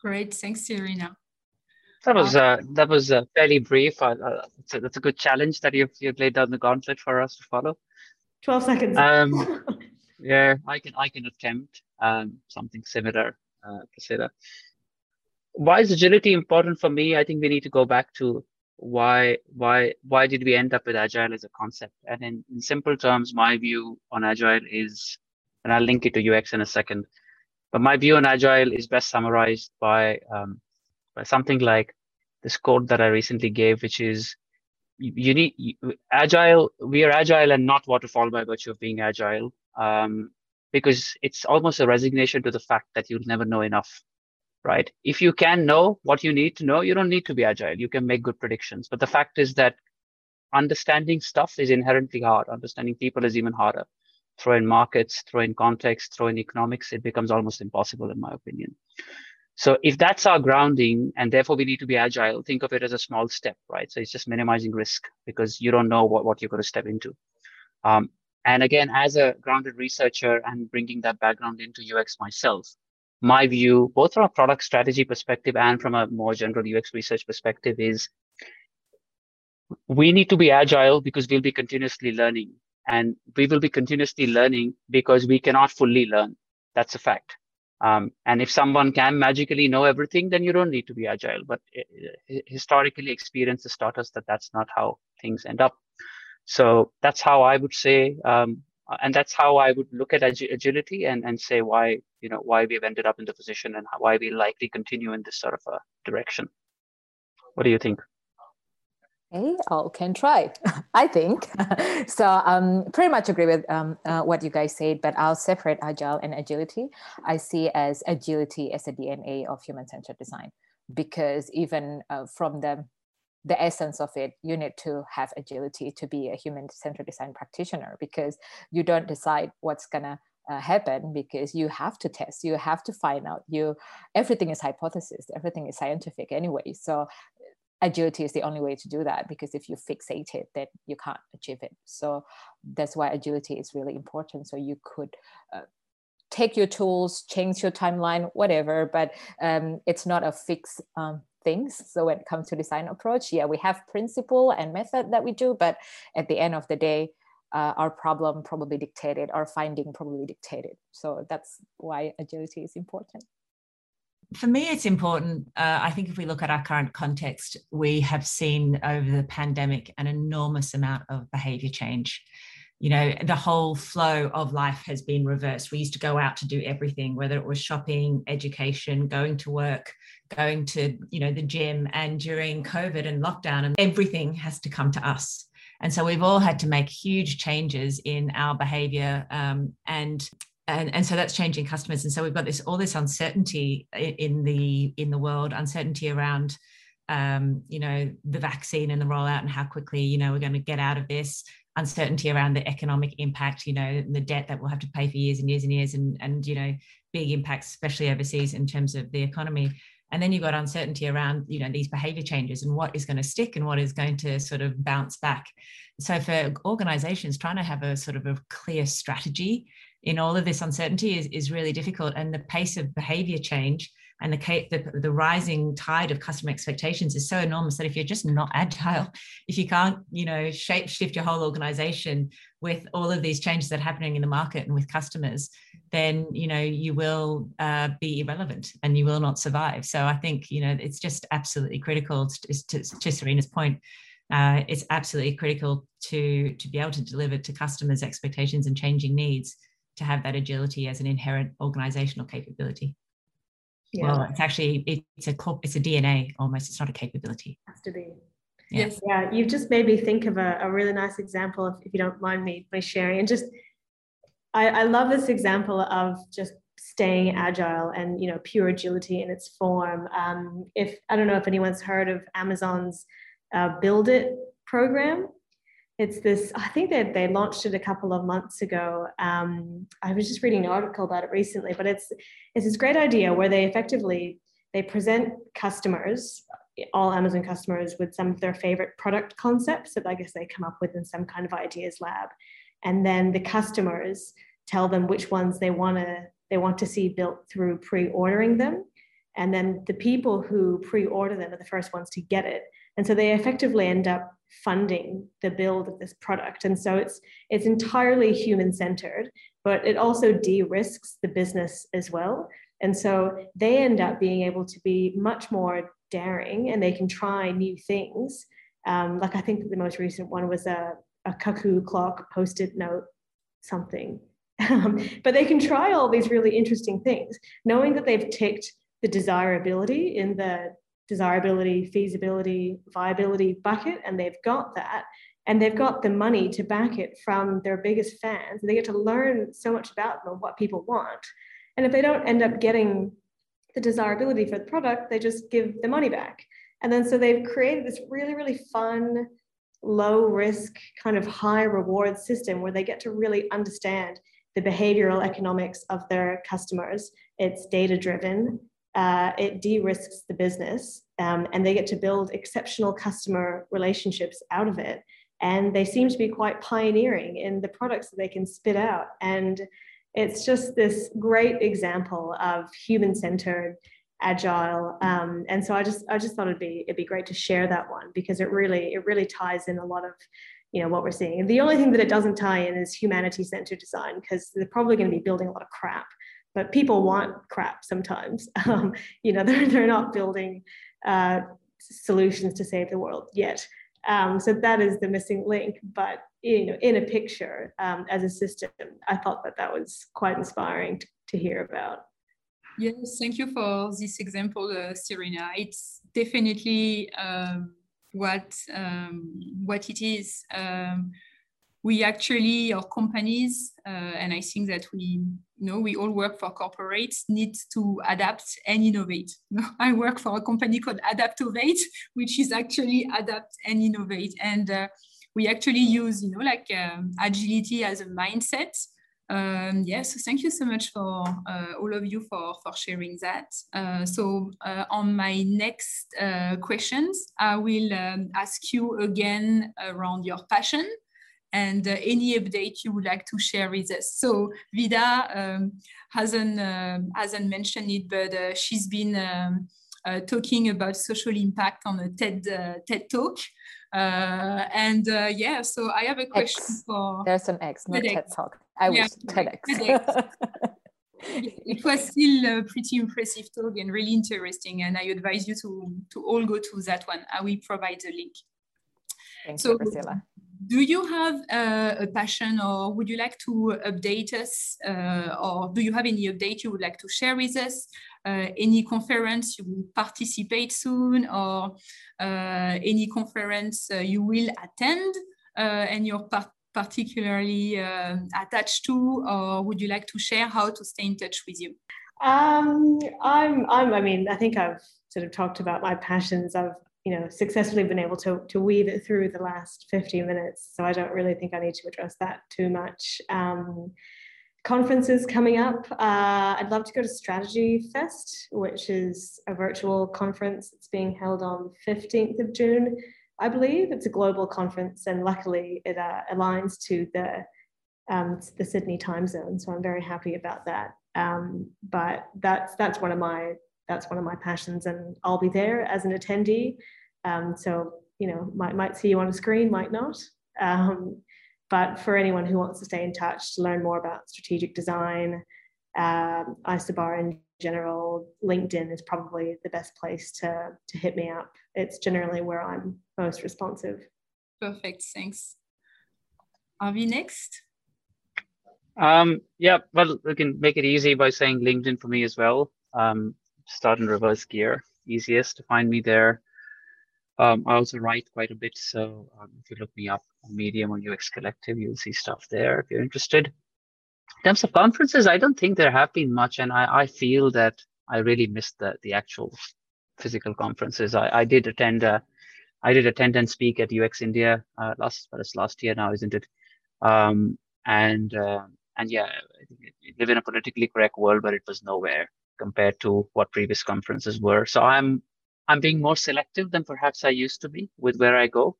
Great, thanks, Serena. That was uh, that was uh, fairly brief. Uh, that's, a, that's a good challenge that you've you've laid down the gauntlet for us to follow. Twelve seconds. Um, [LAUGHS] yeah, I can I can attempt um, something similar, uh, Priscilla. Why is agility important for me? I think we need to go back to why why why did we end up with agile as a concept? And in, in simple terms, my view on agile is, and I'll link it to UX in a second. But my view on agile is best summarized by um, by something like this quote that I recently gave, which is you, need agile. We are agile and not waterfall by virtue of being agile, um, because it's almost a resignation to the fact that you'll never know enough, right? If you can know what you need to know, you don't need to be agile. You can make good predictions. But the fact is that understanding stuff is inherently hard. Understanding people is even harder. Throw in markets, throw in context, throw in economics, it becomes almost impossible, in my opinion. So if that's our grounding and therefore we need to be agile, think of it as a small step, right? So it's just minimizing risk because you don't know what, what you're going to step into. Um, and again, as a grounded researcher and bringing that background into UX myself, my view, both from a product strategy perspective and from a more general UX research perspective, is we need to be agile because we'll be continuously learning. And we will be continuously learning because we cannot fully learn. That's a fact. Um, and if someone can magically know everything, then you don't need to be agile. But uh, historically, experience has taught us that that's not how things end up. So that's how I would say, um, and that's how I would look at ag- agility and, and say why you know why we've ended up in the position and why we likely continue in this sort of a direction. What do you think? Hey, all can try, [LAUGHS] I think. [LAUGHS] so um, pretty much agree with um, uh, what you guys said, but I'll separate agile and agility. I see as agility as a DNA of human-centered design because even uh, from the the essence of it, you need to have agility to be a human-centered design practitioner because you don't decide what's gonna uh, happen because you have to test you have to find out you everything is hypothesis everything is scientific anyway so agility is the only way to do that because if you fixate it then you can't achieve it. So that's why agility is really important. So you could uh, take your tools change your timeline whatever but um, it's not a fixed um, things. So when it comes to design approach yeah we have principle and method that we do but at the end of the day uh, our problem probably dictated our finding probably dictated. So that's why agility is important for me, it's important. Uh, I think if we look at our current context, we have seen over the pandemic an enormous amount of behavior change. You know, the whole flow of life has been reversed. We used to go out to do everything, whether it was shopping, education, going to work, going to, you know, the gym. And during COVID and lockdown, and everything has to come to us. And so we've all had to make huge changes in our behavior um, and and, and so that's changing customers. And so we've got this all this uncertainty in the in the world uncertainty around um, you know the vaccine and the rollout and how quickly you know we're going to get out of this uncertainty around the economic impact you know the debt that we'll have to pay for years and years and years and and you know big impacts especially overseas in terms of the economy. And then you've got uncertainty around you know these behavior changes and what is going to stick and what is going to sort of bounce back. So for organizations trying to have a sort of a clear strategy in all of this uncertainty is, is really difficult. And the pace of behavior change and the, the, the rising tide of customer expectations is so enormous that if you're just not agile, [LAUGHS] if you can't, you know, shape shift your whole organization with all of these changes that are happening in the market and with customers, then you know you will uh, be irrelevant and you will not survive. So I think you know it's just absolutely critical to, to, to Serena's point. Uh, it's absolutely critical to to be able to deliver to customers' expectations and changing needs to have that agility as an inherent organizational capability. Yeah. Well, it's actually it's a it's a DNA almost. It's not a capability. It has to be. Yeah. Yes. Yeah. You've just made me think of a, a really nice example, if, if you don't mind me by sharing. And just, I, I love this example of just staying agile and you know pure agility in its form. Um, if I don't know if anyone's heard of Amazon's uh, Build It program, it's this i think that they launched it a couple of months ago. Um, i was just reading an article about it recently but it's it's this great idea where they effectively they present customers all amazon customers with some of their favorite product concepts that i guess they come up with in some kind of ideas lab. And then the customers tell them which ones they want to they want to see built through pre-ordering them. And then the people who pre-order them are the first ones to get it. And so they effectively end up funding the build of this product and so it's it's entirely human centered but it also de-risks the business as well. And so they end up being able to be much more daring and they can try new things. Um, like I think the most recent one was a, a cuckoo clock post-it note something. Um, but they can try all these really interesting things, knowing that they've ticked the desirability in the desirability, feasibility, viability bucket, and they've got that. And they've got the money to back it from their biggest fans. They get to learn so much about them, what people want. And if they don't end up getting the desirability for the product, they just give the money back. And then so they've created this really, really fun, low risk, kind of high reward system where they get to really understand the behavioral economics of their customers. It's data driven, uh, it de risks the business, um, and they get to build exceptional customer relationships out of it. And they seem to be quite pioneering in the products that they can spit out. And it's just this great example of human centered agile um, and so i just i just thought it'd be it'd be great to share that one because it really it really ties in a lot of you know what we're seeing and the only thing that it doesn't tie in is humanity centered design because they're probably going to be building a lot of crap but people want crap sometimes. [LAUGHS] Um, you know [LAUGHS] they're, they're not building uh, solutions to save the world yet. Um, so that is the missing link but you know in a picture um, as a system i thought that that was quite inspiring to, to hear about. Yes thank you for this example uh, serena. It's definitely um, what um, what it is. Um, we actually our companies uh, and i think that we you know we all work for corporates need to adapt and innovate [LAUGHS] i work for a company called adaptovate which is actually adapt and innovate and uh, we actually use, you know, like um, agility as a mindset. Um, yeah, so thank you so much for uh, all of you for, for sharing that. Uh, so uh, on my next uh, questions, I will um, ask you again around your passion and uh, any update you would like to share with us. So Vida um, hasn't, um, hasn't mentioned it, but uh, she's been um, talking about social impact on a TED, TED Talk. Uh, and uh, yeah, so I have a question X. for. There's an X, not TEDx. TED Talk. I Yeah, wish TEDx. TEDx. it was [LAUGHS] still a pretty impressive talk and really interesting. And I advise you to, to all go to that one. I will provide the link. Thank So- you, Priscilla. Do you have a passion or would you like to update us uh, or do you have any update you would like to share with us? Uh, any conference you will participate soon or uh, any conference uh, you will attend uh, and you're par- particularly attached to or would you like to share how to stay in touch with you? Um, I'm, I'm, I mean, I think I've sort of talked about my passions. I've, you know, successfully been able to, to weave it through the last 15 minutes. So I don't really think I need to address that too much. Um, conferences coming up. Uh, I'd love to go to Strategy Fest, which is a virtual conference. It's being held on 15th of June, I believe. It's a global conference, and luckily it uh, aligns to the um, the Sydney time zone. So I'm very happy about that. Um, but that's that's one of my that's one of my passions, and I'll be there as an attendee. Um, so you know, might might see you on a screen, might not. Um, but for anyone who wants to stay in touch to learn more about strategic design, um, Isobar in general, LinkedIn is probably the best place to, to hit me up. It's generally where I'm most responsive. Perfect, thanks. Are we next? Um, yeah, well, we can make it easy by saying LinkedIn for me as well. Um, start in reverse gear, easiest to find me there. Um, I also write quite a bit, so um, if you look me up on Medium or UX Collective, you'll see stuff there if you're interested. In terms of conferences, I don't think there have been much, and I, I feel that I really missed the the actual physical conferences. I, I did attend, uh, I did attend and speak at UX India uh, last, well, it's last year now, isn't it? Um, and uh, and yeah, I think live in a politically correct world, but it was nowhere compared to what previous conferences were. So I'm I'm being more selective than perhaps I used to be with where I go,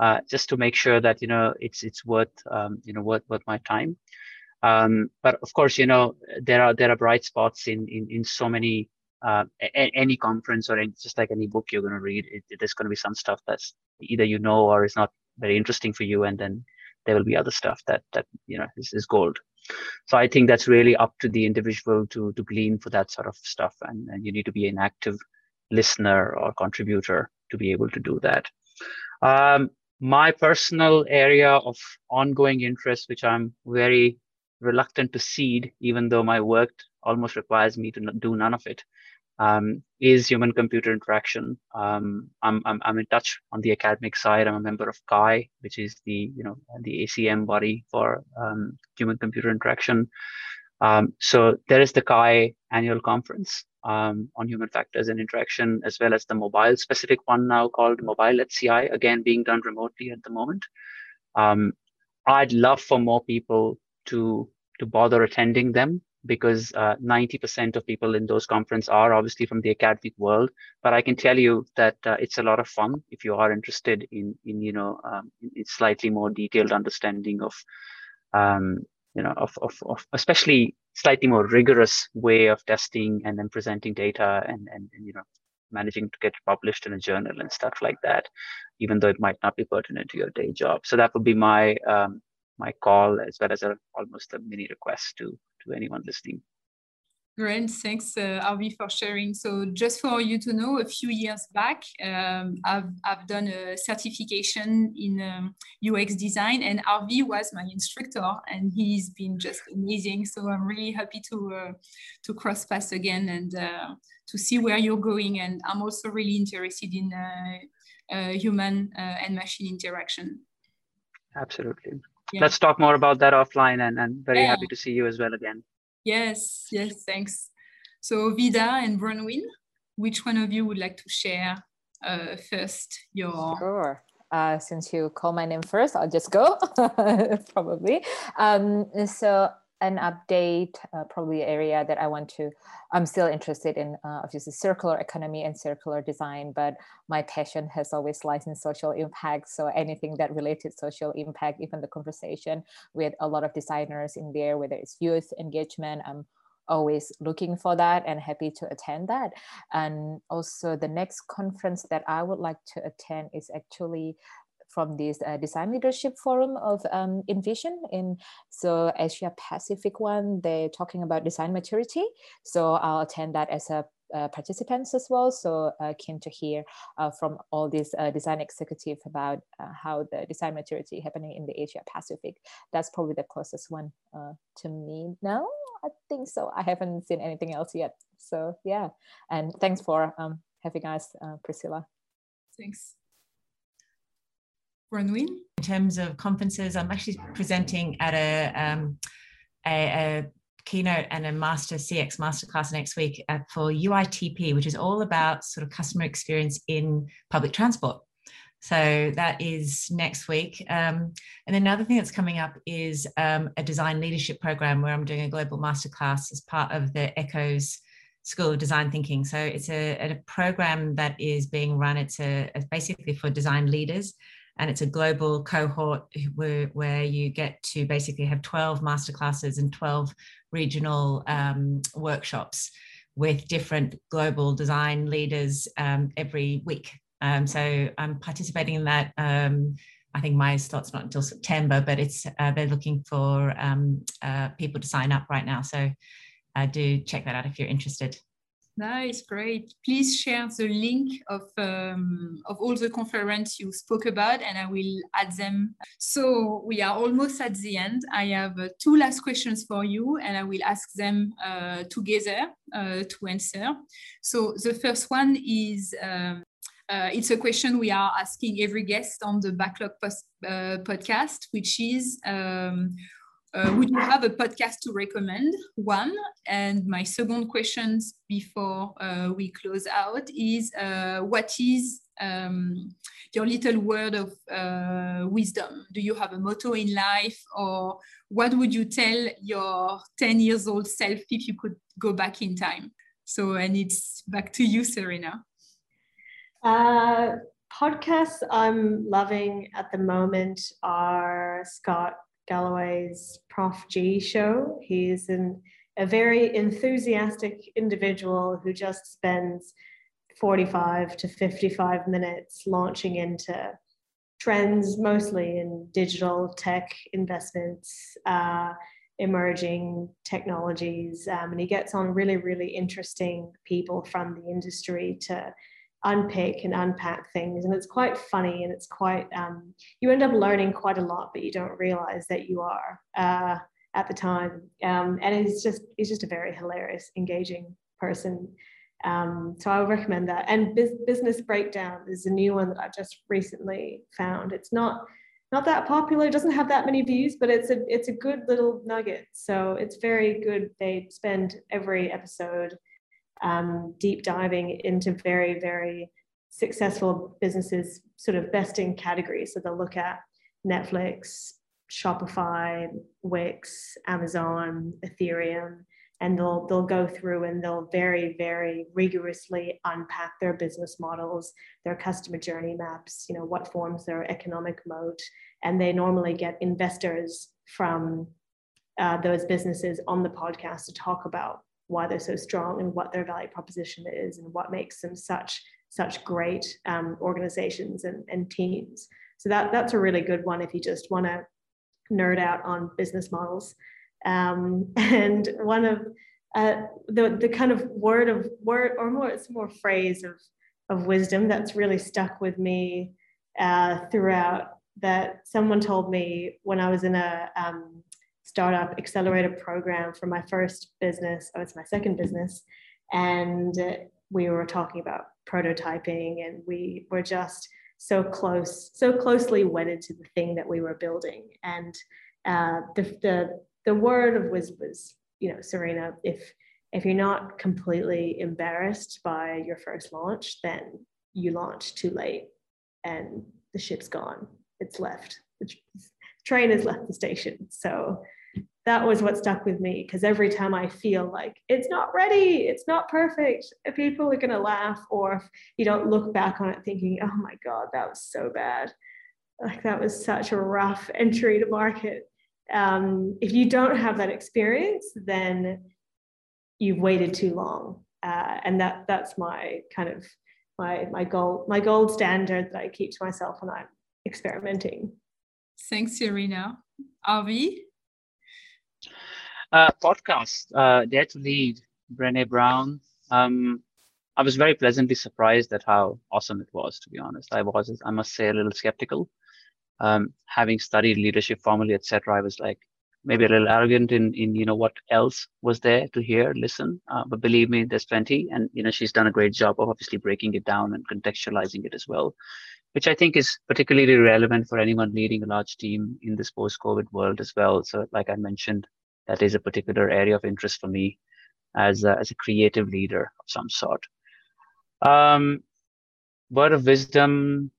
uh, just to make sure that you know it's it's worth um, you know worth worth my time. Um, but of course, you know there are there are bright spots in in in so many uh, a- any conference or just like any book you're going to read. It, it, there's going to be some stuff that's either you know or is not very interesting for you, and then there will be other stuff that that you know is, is gold. So I think that's really up to the individual to to glean for that sort of stuff, and, and you need to be an active listener or contributor to be able to do that. Um, my personal area of ongoing interest, which I'm very reluctant to cede, even though my work almost requires me to do none of it, um, is human computer interaction. Um, I'm, I'm, I'm in touch on the academic side. I'm a member of CHI, which is the, you know, the ACM body for um, human computer interaction. Um, so there is the CHI annual conference um, on human factors and interaction, as well as the mobile specific one now called MobileHCI, again being done remotely at the moment. Um, I'd love for more people to to bother attending them because uh, 90% of people in those conferences are obviously from the academic world. But I can tell you that uh, it's a lot of fun if you are interested in, in you know, um, in slightly more detailed understanding of, um, you know, of, of, of especially slightly more rigorous way of testing and then presenting data and, and, and you know, managing to get published in a journal and stuff like that, even though it might not be pertinent to your day job. So that would be my um, my call as well as a almost a mini request to to anyone listening. Great, thanks, uh, Avi, for sharing. So, just for you to know, a few years back, um, I've, I've done a certification in um, UX design, and Avi was my instructor, and he's been just amazing. So, I'm really happy to uh, to cross paths again and uh, to see where you're going. And I'm also really interested in uh, uh, human uh, and machine interaction. Absolutely yeah. let's talk more about that offline and, and very yeah. happy to see you as well again. Yes, yes, thanks. So Vida and Bronwyn, which one of you would like to share uh, first your... Sure. Uh, since you call my name first, I'll just go [LAUGHS] probably. Um, so an update, uh, probably area that I want to, I'm still interested in uh, obviously circular economy and circular design, but my passion has always lies in social impact. So anything that related social impact, even the conversation with a lot of designers in there, whether it's youth engagement, I'm always looking for that and happy to attend that. And also the next conference that I would like to attend is actually from this uh, design leadership forum of um, InVision in so Asia Pacific one. They're talking about design maturity. So I'll attend that as a uh, participants as well. So uh, keen to hear uh, from all these uh, design executives about uh, how the design maturity happening in the Asia Pacific. That's probably the closest one uh, to me now. I think so. I haven't seen anything else yet. So yeah, and thanks for um, having us, Priscilla. Thanks. Bronwyn? In terms of conferences, I'm actually presenting at a, um, a, a keynote and a master CX masterclass next week uh, for UITP, which is all about sort of customer experience in public transport. So that is next week. Um, and then another thing that's coming up is um, a design leadership program where I'm doing a global masterclass as part of the ECHOS School of Design Thinking. So it's a, a program that is being run. It's a, a basically for design leaders and it's a global cohort where, where you get to basically have 12 masterclasses and 12 regional um, workshops with different global design leaders um, every week. Um, so I'm participating in that. Um, I think my slot's not until September, but it's uh, they're looking for um, uh, people to sign up right now. So uh, do check that out if you're interested. Nice, great. Please share the link of, um, of all the conference you spoke about and I will add them. So we are almost at the end. I have uh, two last questions for you and I will ask them uh, together uh, to answer. So the first one is, um, uh, it's a question we are asking every guest on the Backlog post, uh, podcast, which is, um, uh, would you have a podcast to recommend? One. And my second question before uh, we close out is uh, what is um, your little word of uh, wisdom? Do you have a motto in life or what would you tell your 10 years old self if you could go back in time? So, and it's back to you, Serena. Uh, podcasts I'm loving at the moment are Scott Galloway's Prof G show. He's an, a very enthusiastic individual who just spends 45 to 55 minutes launching into trends, mostly in digital tech investments, uh, emerging technologies. Um, and he gets on really, really interesting people from the industry to unpick and unpack things. And it's quite funny and it's quite, um, you end up learning quite a lot, but you don't realize that you are uh, at the time. Um, and he's just, he's just a very hilarious, engaging person. Um, so I would recommend that. And Business Breakdown is a new one that I've just recently found. It's not, not that popular. It doesn't have that many views, but it's a it's a good little nugget. So it's very good. They spend every episode um, deep diving into very very successful businesses, sort of best in categories. So they'll look at Netflix, Shopify, Wix, Amazon, Ethereum, and they'll they'll go through and they'll very very rigorously unpack their business models their customer journey maps you know what forms their economic moat and they normally get investors from uh, those businesses on the podcast to talk about why they're so strong and what their value proposition is and what makes them such such great um, organizations and, and teams. So that that's a really good one if you just want to nerd out on business models. Um, [LAUGHS] and one of uh, the, the kind of word of word or more, it's more phrase of, of wisdom that's really stuck with me uh, throughout that someone told me when I was in a um, startup accelerator program for my first business. Oh, it's my second business. And we were talking about prototyping and we were just so close, so closely wedded to the thing that we were building. And uh, the, the the word of wisdom was, you know, Serena, if if you're not completely embarrassed by your first launch, then you launch too late and the ship's gone. It's left. The train has left the station. So that was what stuck with me because every time I feel like it's not ready, it's not perfect, people are going to laugh, or if you don't look back on it thinking, oh my God, that was so bad. Like that was such a rough entry to market um, if you don't have that experience, then you've waited too long. Uh, and that that's my kind of my my goal my gold standard that I keep to myself when I'm experimenting. Thanks, Serena. Avi? Uh, podcast, uh, Dare to Lead, Brene Brown. Um, I was very pleasantly surprised at how awesome it was, to be honest. I was, I must say, a little skeptical um, having studied leadership formally, etc., I was like maybe a little arrogant in in you know what else was there to hear, listen. Uh, but believe me, there's plenty, and you know she's done a great job of obviously breaking it down and contextualizing it as well, which I think is particularly relevant for anyone leading a large team in this post-COVID world as well. So, like I mentioned, that is a particular area of interest for me as a, as a creative leader of some sort. Um, word of wisdom.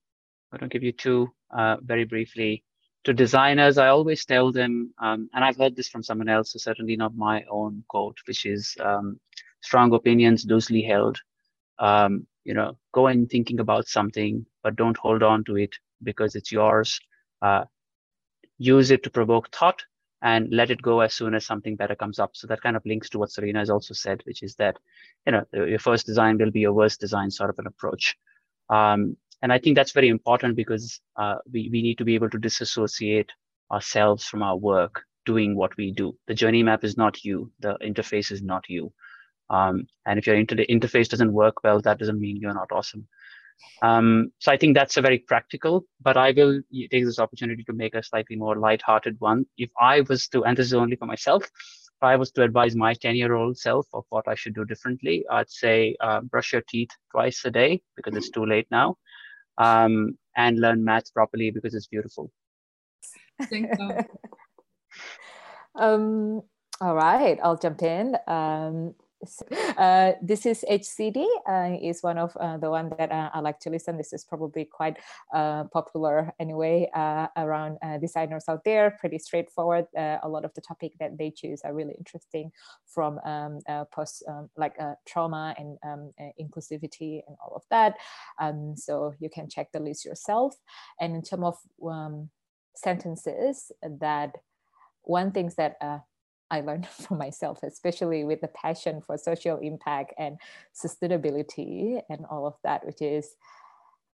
I'm going to give you two uh, very briefly. To designers, I always tell them, um, and I've heard this from someone else, so certainly not my own quote, which is um, strong opinions loosely held. Um, you know, go in thinking about something, but don't hold on to it because it's yours. Uh, use it to provoke thought and let it go as soon as something better comes up. So that kind of links to what Serena has also said, which is that, you know, your first design will be your worst design sort of an approach. Um, and I think that's very important because uh, we, we need to be able to disassociate ourselves from our work doing what we do. The journey map is not you. The interface is not you. Um, and if your inter- interface doesn't work well, that doesn't mean you're not awesome. Um, so I think that's a very practical, but I will take this opportunity to make a slightly more light-hearted one. If I was to, and this is only for myself, if I was to advise my 10-year-old self of what I should do differently, I'd say uh, brush your teeth twice a day because it's too late now um, and learn maths properly because it's beautiful. [LAUGHS] um, all right, I'll jump in. Um, [LAUGHS] uh, this is HCD. Uh, is one of uh, the one that uh, I like to listen. This is probably quite uh, popular anyway uh, around designers out there. Pretty straightforward. a lot of the topic that they choose are really interesting, from um, post um, like trauma and um, inclusivity and all of that. Um, so you can check the list yourself. And in terms of um, sentences, that one things that I learned [LAUGHS] for myself, especially with the passion for social impact and sustainability and all of that, which is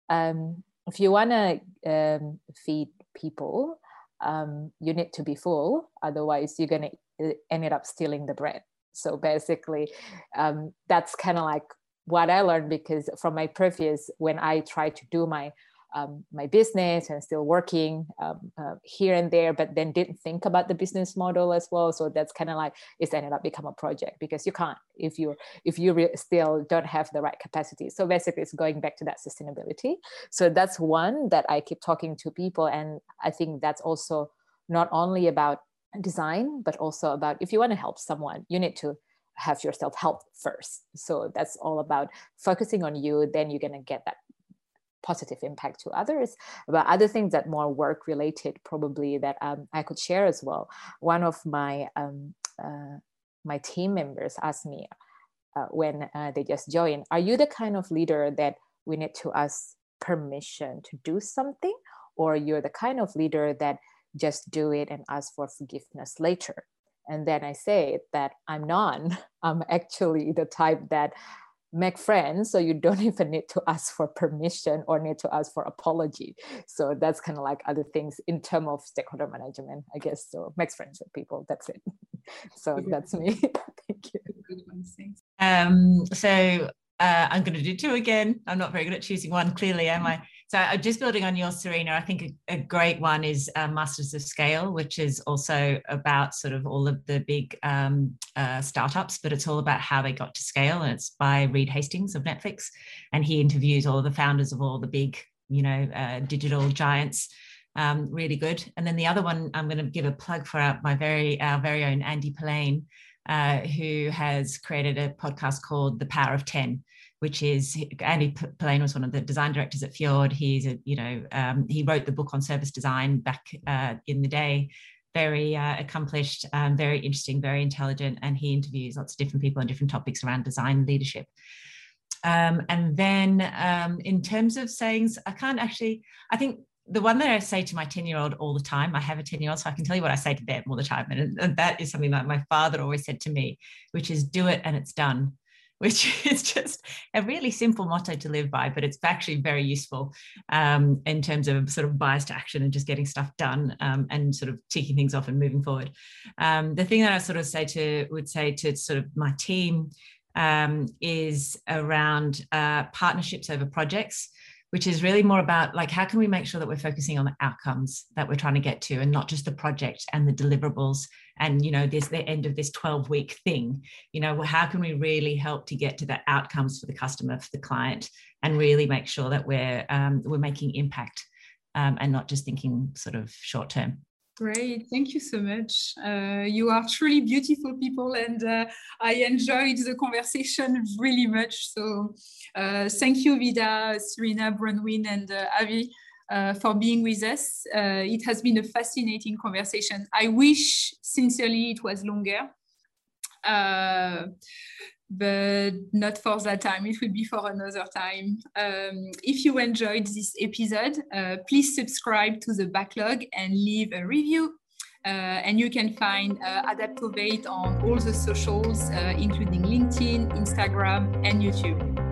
um, if you want to um, feed people, um, you need to be full. Otherwise, you're going to end up stealing the bread. So basically, um, that's kind of like what I learned because from my previous, when I tried to do my um, my business and still working um, uh, here and there, but then didn't think about the business model as well. So that's kind of like it's ended up become a project because you can't if you if you re- still don't have the right capacity. So basically, it's going back to that sustainability. So that's one that I keep talking to people, and I think that's also not only about design, but also about if you want to help someone, you need to have yourself help first. So that's all about focusing on you. Then you're gonna get that positive impact to others. But other things that more work related, probably that um, I could share as well. One of my um, uh, my team members asked me uh, when uh, they just joined, "Are you the kind of leader that we need to ask permission to do something, or you're the kind of leader that just do it and ask for forgiveness later?" And then I say that I'm not. [LAUGHS] I'm actually the type that make friends so you don't [LAUGHS] even need to ask for permission or need to ask for apology. So that's kind of like other things in terms of stakeholder management i guess. So make friends with people that's it. [LAUGHS] So that's me. [LAUGHS] Thank you. Um so uh, i'm going to do two again. I'm not very good at choosing one clearly am i so uh, just building on your, Serena, I think a, a great one is uh, Masters of Scale, which is also about sort of all of the big um, uh, startups, but it's all about how they got to scale. And it's by Reed Hastings of Netflix. And he interviews all the founders of all the big, you know, uh, digital giants. Um, really good. And then the other one, I'm going to give a plug for our, my very, our very own Andy Polaine, uh, who has created a podcast called The Power of 10 which is Andy Polaine was one of the design directors at Fjord. He's a, you know, um, he wrote the book on service design back uh, in the day. Very uh, accomplished, um, very interesting, very intelligent, and he interviews lots of different people on different topics around design leadership. Um, and then um, in terms of sayings, I can't actually, I think the one that I say to my 10 year old all the time, I have a 10 year old, so I can tell you what I say to them all the time. And, and that is something that my father always said to me, which is do it and it's done [LAUGHS] which is just a really simple motto to live by, but it's actually very useful um, in terms of sort of bias to action and just getting stuff done um, and sort of ticking things off and moving forward. Um, the thing that I sort of say to would say to sort of my team um, is around uh, partnerships over projects which is really more about like how can we make sure that we're focusing on the outcomes that we're trying to get to and not just the project and the deliverables and you know there's the end of this 12 week thing? You know how can we really help to get to the outcomes for the customer for the client and really make sure that we're um, we're making impact um, and not just thinking sort of short term Great, thank you so much. Uh, you are truly beautiful people, and uh, I enjoyed the conversation really much. So, uh, thank you, Vida, Serena, Bronwyn, and uh, Avi. Uh, for being with us. Uh, it has been a fascinating conversation. I wish sincerely it was longer, but not for that time. It will be for another time. Um, if you enjoyed this episode, uh, please subscribe to the backlog and leave a review. Uh, and you can find uh, Adaptovate on all the socials, uh, including LinkedIn, Instagram, and YouTube.